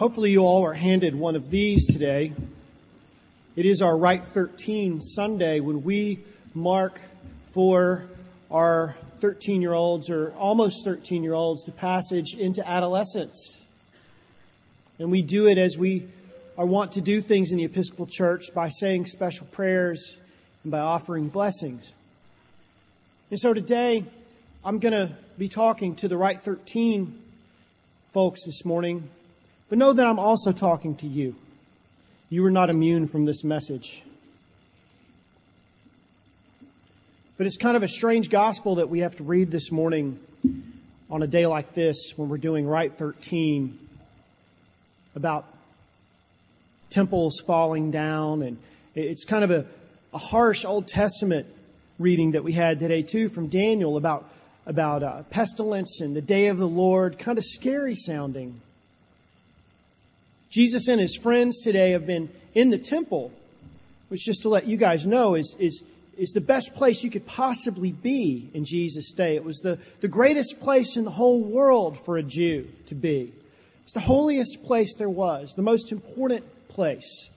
Hopefully, you all are handed one of these today. It is our Rite 13 Sunday when we mark for our 13 year olds or almost 13 year olds the passage into adolescence. And we do it as we are wont to do things in the Episcopal Church by saying special prayers and by offering blessings. And so today, I'm going to be talking to the Rite 13 folks this morning but know that I'm also talking to you. You are not immune from this message. But it's kind of a strange gospel that we have to read this morning on a day like this when we're doing Rite 13 about temples falling down. And it's kind of a, a harsh Old Testament reading that we had today, too, from Daniel about, about uh, pestilence and the day of the Lord. Kind of scary sounding. Jesus and his friends today have been in the temple, which just to let you guys know is, is, is the best place you could possibly be in Jesus' day. It was the, the greatest place in the whole world for a Jew to be. It's the holiest place there was, the most important place.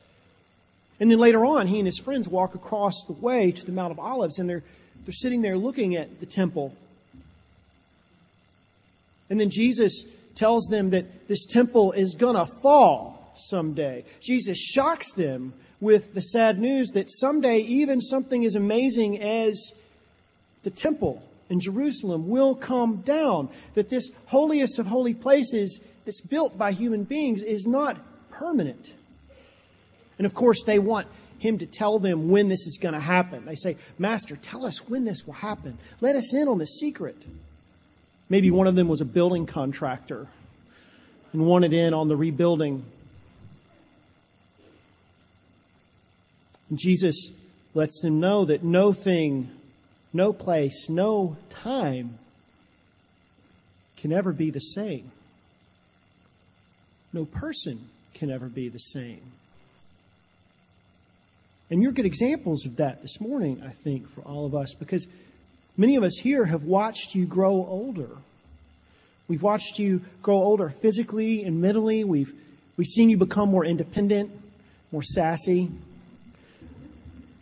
And then later on, he and his friends walk across the way to the Mount of Olives, and they're, they're sitting there looking at the temple. And then Jesus tells them that this temple is going to fall someday. Jesus shocks them with the sad news that someday even something as amazing as the temple in Jerusalem will come down. That this holiest of holy places that's built by human beings is not permanent. And of course, they want him to tell them when this is going to happen. They say, Master, tell us when this will happen. Let us in on the secret. Maybe one of them was a building contractor and wanted in on the rebuilding. And Jesus lets them know that no thing, no place, no time can ever be the same. No person can ever be the same. And you're good examples of that this morning, I think, for all of us, because Many of us here have watched you grow older. We've watched you grow older physically and mentally. We've, we've seen you become more independent, more sassy.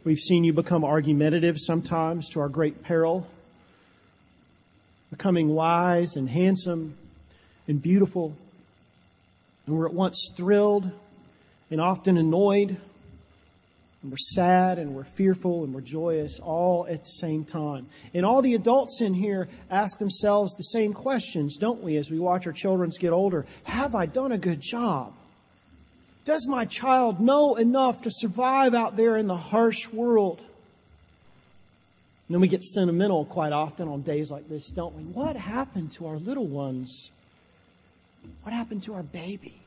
We've seen you become argumentative sometimes to our great peril, becoming wise and handsome and beautiful. And we're at once thrilled and often annoyed and we're sad and we're fearful and we're joyous all at the same time. And all the adults in here ask themselves the same questions, don't we, as we watch our children get older? Have I done a good job? Does my child know enough to survive out there in the harsh world? And then we get sentimental quite often on days like this, don't we? What happened to our little ones? What happened to our baby?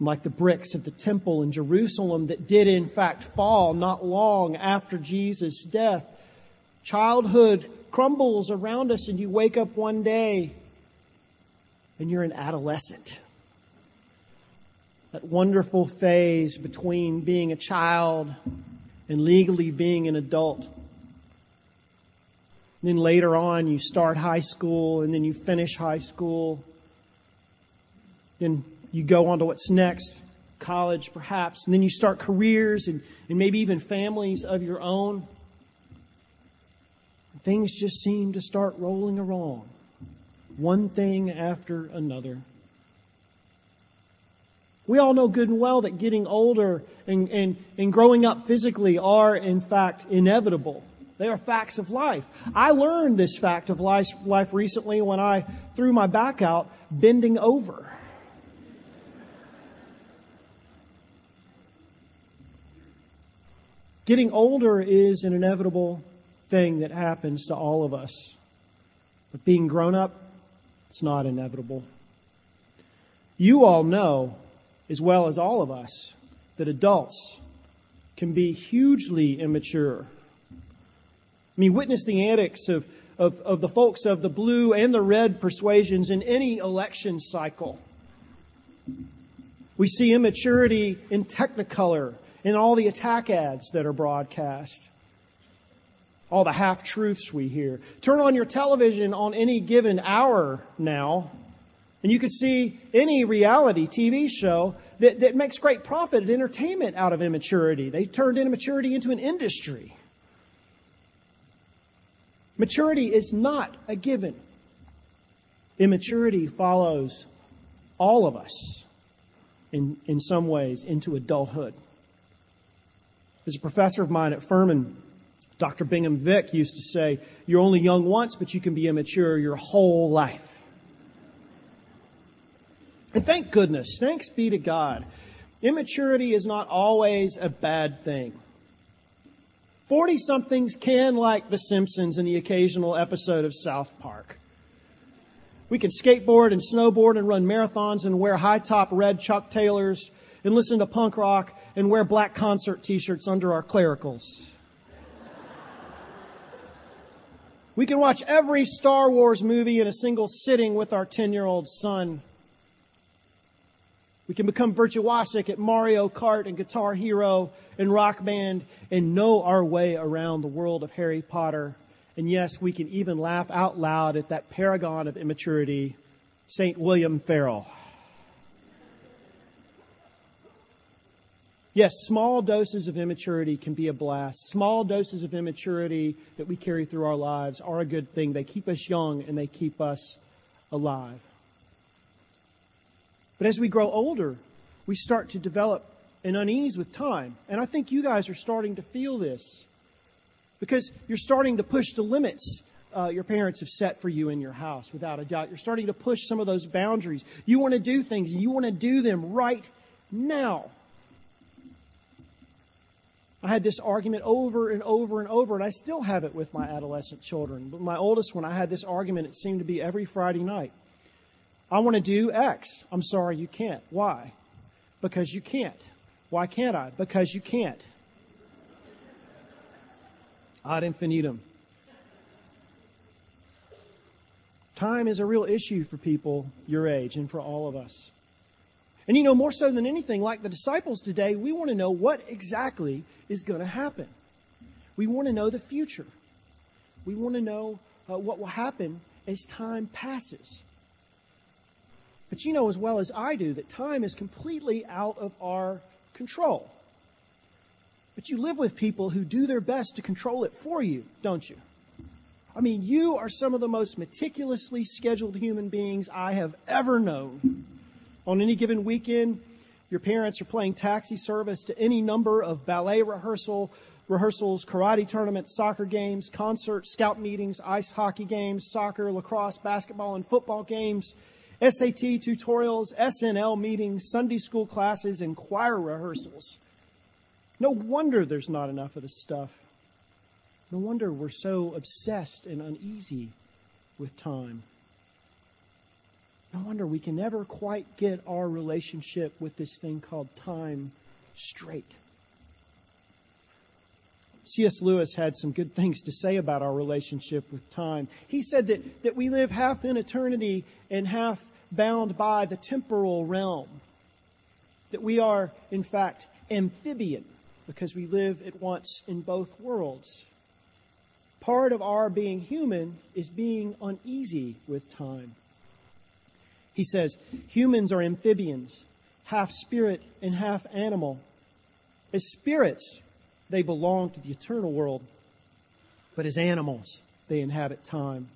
Like the bricks of the temple in Jerusalem that did in fact fall not long after Jesus' death. Childhood crumbles around us, and you wake up one day and you're an adolescent. That wonderful phase between being a child and legally being an adult. then later on, you start high school, and then you finish high school. Then you go on to what's next, college perhaps, and then you start careers and, and maybe even families of your own. Things just seem to start rolling along, one thing after another. We all know good and well that getting older and, and, and growing up physically are, in fact, inevitable. They are facts of life. I learned this fact of life, life recently when I threw my back out bending over. Getting older is an inevitable thing that happens to all of us. But being grown up, it's not inevitable. You all know, as well as all of us, that adults can be hugely immature. I mean, witness the antics of, of, of the folks of the blue and the red persuasions in any election cycle. We see immaturity in technicolor in all the attack ads that are broadcast, all the half truths we hear. Turn on your television on any given hour now, And you could see any reality TV show that, that makes great profit and entertainment out of immaturity. They turned immaturity into an industry. Maturity is not a given. Immaturity follows all of us in, in some ways into adulthood. As a professor of mine at Furman, Dr. Bingham Vick used to say, You're only young once, but you can be immature your whole life. And thank goodness, thanks be to God. Immaturity is not always a bad thing. 40 somethings can like The Simpsons in the occasional episode of South Park. We can skateboard and snowboard and run marathons and wear high top red Chuck Taylors and listen to punk rock and wear black concert t shirts under our clericals. We can watch every Star Wars movie in a single sitting with our 10 year old son. We can become virtuosic at Mario Kart and Guitar Hero and Rock Band and know our way around the world of Harry Potter. And yes, we can even laugh out loud at that paragon of immaturity, St. William Ferrell. Yes, small doses of immaturity can be a blast. Small doses of immaturity that we carry through our lives are a good thing. They keep us young and they keep us alive. But as we grow older, we start to develop an unease with time. And I think you guys are starting to feel this because you're starting to push the limits uh, your parents have set for you in your house, without a doubt. You're starting to push some of those boundaries. You want to do things, and you want to do them right now. I had this argument over and over and over, and I still have it with my adolescent children. But my oldest one, I had this argument, it seemed to be every Friday night. I want to do X. I'm sorry, you can't. Why? Because you can't. Why can't I? Because you can't. Ad infinitum. Time is a real issue for people your age and for all of us. And you know, more so than anything, like the disciples today, we want to know what exactly is going to happen. We want to know the future. We want to know uh, what will happen as time passes. But you know as well as I do that time is completely out of our control. But you live with people who do their best to control it for you, don't you? I mean, you are some of the most meticulously scheduled human beings I have ever known. On any given weekend, your parents are playing taxi service to any number of ballet rehearsal, rehearsals, karate tournaments, soccer games, concerts, scout meetings, ice hockey games, soccer, lacrosse, basketball, and football games SAT tutorials, SNL meetings, Sunday school classes, and choir rehearsals. No wonder there's not enough of this stuff. No wonder we're so obsessed and uneasy with time. No wonder we can never quite get our relationship with this thing called time straight. C.S. Lewis had some good things to say about our relationship with time. He said that, that we live half in eternity and half bound by the temporal realm. That we are, in fact, amphibian because we live at once in both worlds. Part of our being human is being uneasy with time. He says, humans are amphibians, half spirit and half animal. As spirits, they belong to the eternal world, but as animals, they inhabit time.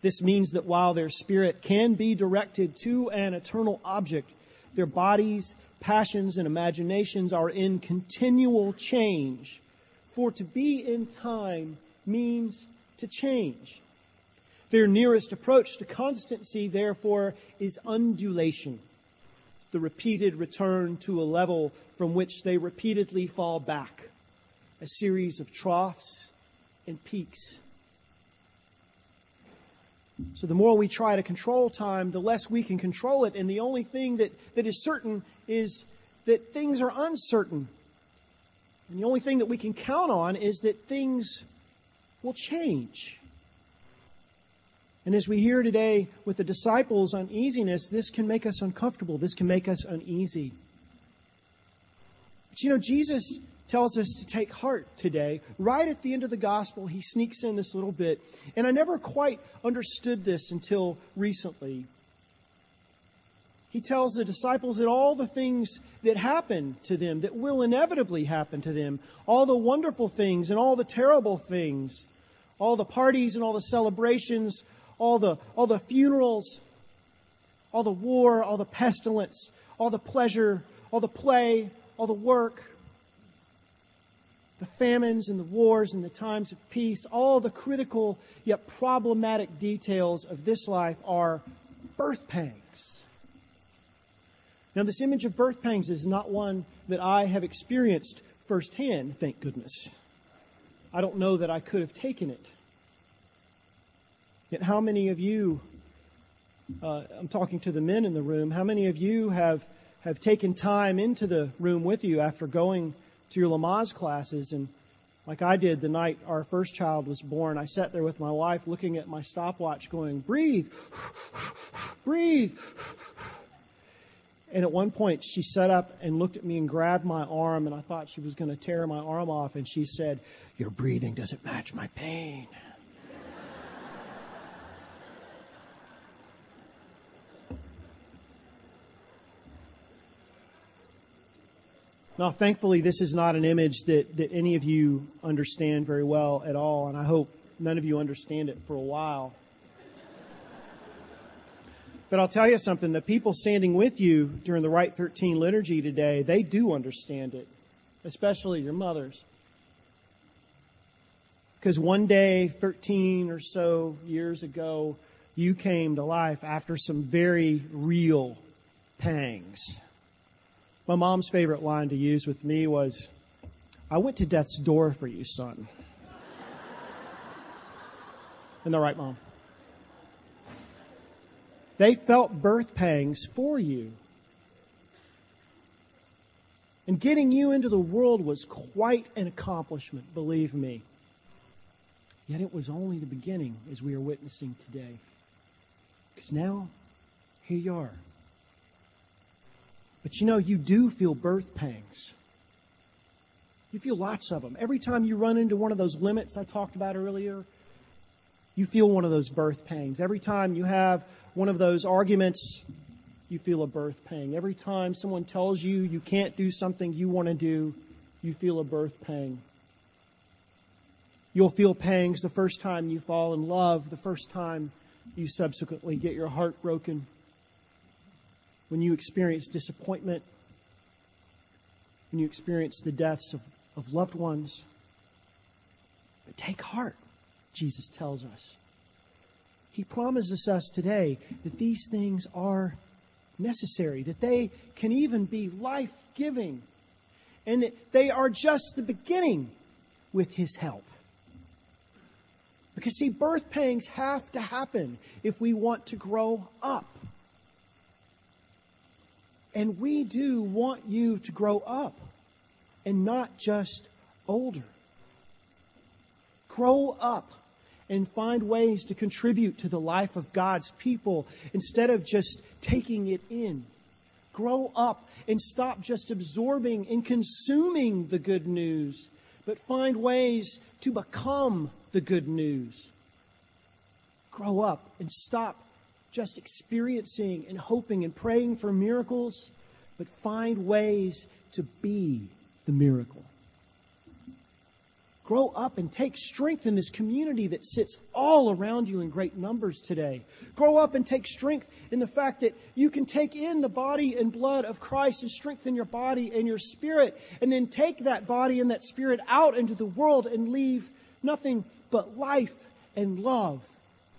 This means that while their spirit can be directed to an eternal object, their bodies, passions, and imaginations are in continual change. For to be in time means to change. Their nearest approach to constancy, therefore, is undulation, the repeated return to a level from which they repeatedly fall back, a series of troughs and peaks. So the more we try to control time, the less we can control it. And the only thing that, that is certain is that things are uncertain. And the only thing that we can count on is that things will change. And as we hear today with the disciples' uneasiness, this can make us uncomfortable. This can make us uneasy. But you know, Jesus tells us to take heart today. Right at the end of the gospel, he sneaks in this little bit. And I never quite understood this until recently. He tells the disciples that all the things that happen to them, that will inevitably happen to them, all the wonderful things and all the terrible things, all the parties and all the celebrations, all the, all the funerals, all the war, all the pestilence, all the pleasure, all the play, all the work, the famines and the wars and the times of peace, all the critical yet problematic details of this life are birth pangs. Now, this image of birth pangs is not one that I have experienced firsthand, thank goodness. I don't know that I could have taken it. Yet, how many of you, uh, I'm talking to the men in the room, how many of you have, have taken time into the room with you after going to your Lamaze classes. And like I did the night our first child was born, I sat there with my wife looking at my stopwatch going, breathe, breathe. And at one point, she sat up and looked at me and grabbed my arm, and I thought she was going to tear my arm off. And she said, Your breathing doesn't match my pain. Now, thankfully, this is not an image that, that any of you understand very well at all, and I hope none of you understand it for a while. But I'll tell you something the people standing with you during the Rite 13 liturgy today, they do understand it, especially your mothers. Because one day, 13 or so years ago, you came to life after some very real pangs. My mom's favorite line to use with me was, I went to death's door for you, son. Isn't that right, Mom? They felt birth pangs for you. And getting you into the world was quite an accomplishment, believe me. Yet it was only the beginning, as we are witnessing today. Because now, here you are. But you know, you do feel birth pangs. You feel lots of them. Every time you run into one of those limits I talked about earlier, you feel one of those birth pangs. Every time you have one of those arguments, you feel a birth pang. Every time someone tells you you can't do something you want to do, you feel a birth pang. You'll feel pangs the first time you fall in love, the first time you subsequently get your heart broken when you experience disappointment, when you experience the deaths of, of loved ones. But take heart, Jesus tells us. He promises us today that these things are necessary, that they can even be life giving, and that they are just the beginning with His help. Because, see, birth pangs have to happen if we want to grow up. And we do want you to grow up and not just older. Grow up and find ways to contribute to the life of God's people instead of just taking it in. Grow up and stop just absorbing and consuming the good news, but find ways to become the good news. Grow up and stop just experiencing and hoping and praying for miracles, but find ways to be the miracle. Grow up and take strength in this community that sits all around you in great numbers today. Grow up and take strength in the fact that you can take in the body and blood of Christ and strengthen your body and your spirit, and then take that body and that spirit out into the world and leave nothing but life and love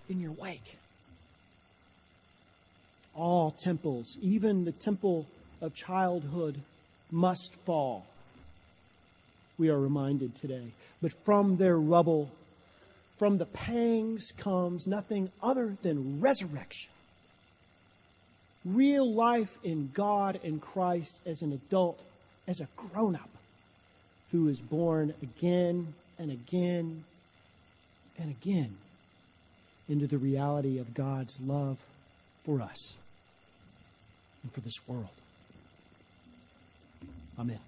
in your wake all temples, even the temple of childhood, must fall. We are reminded today. But from their rubble, from the pangs, comes nothing other than resurrection. Real life in God and Christ as an adult, as a grown up, who is born again and again and again into the reality of God's love for us and for this world. Amen.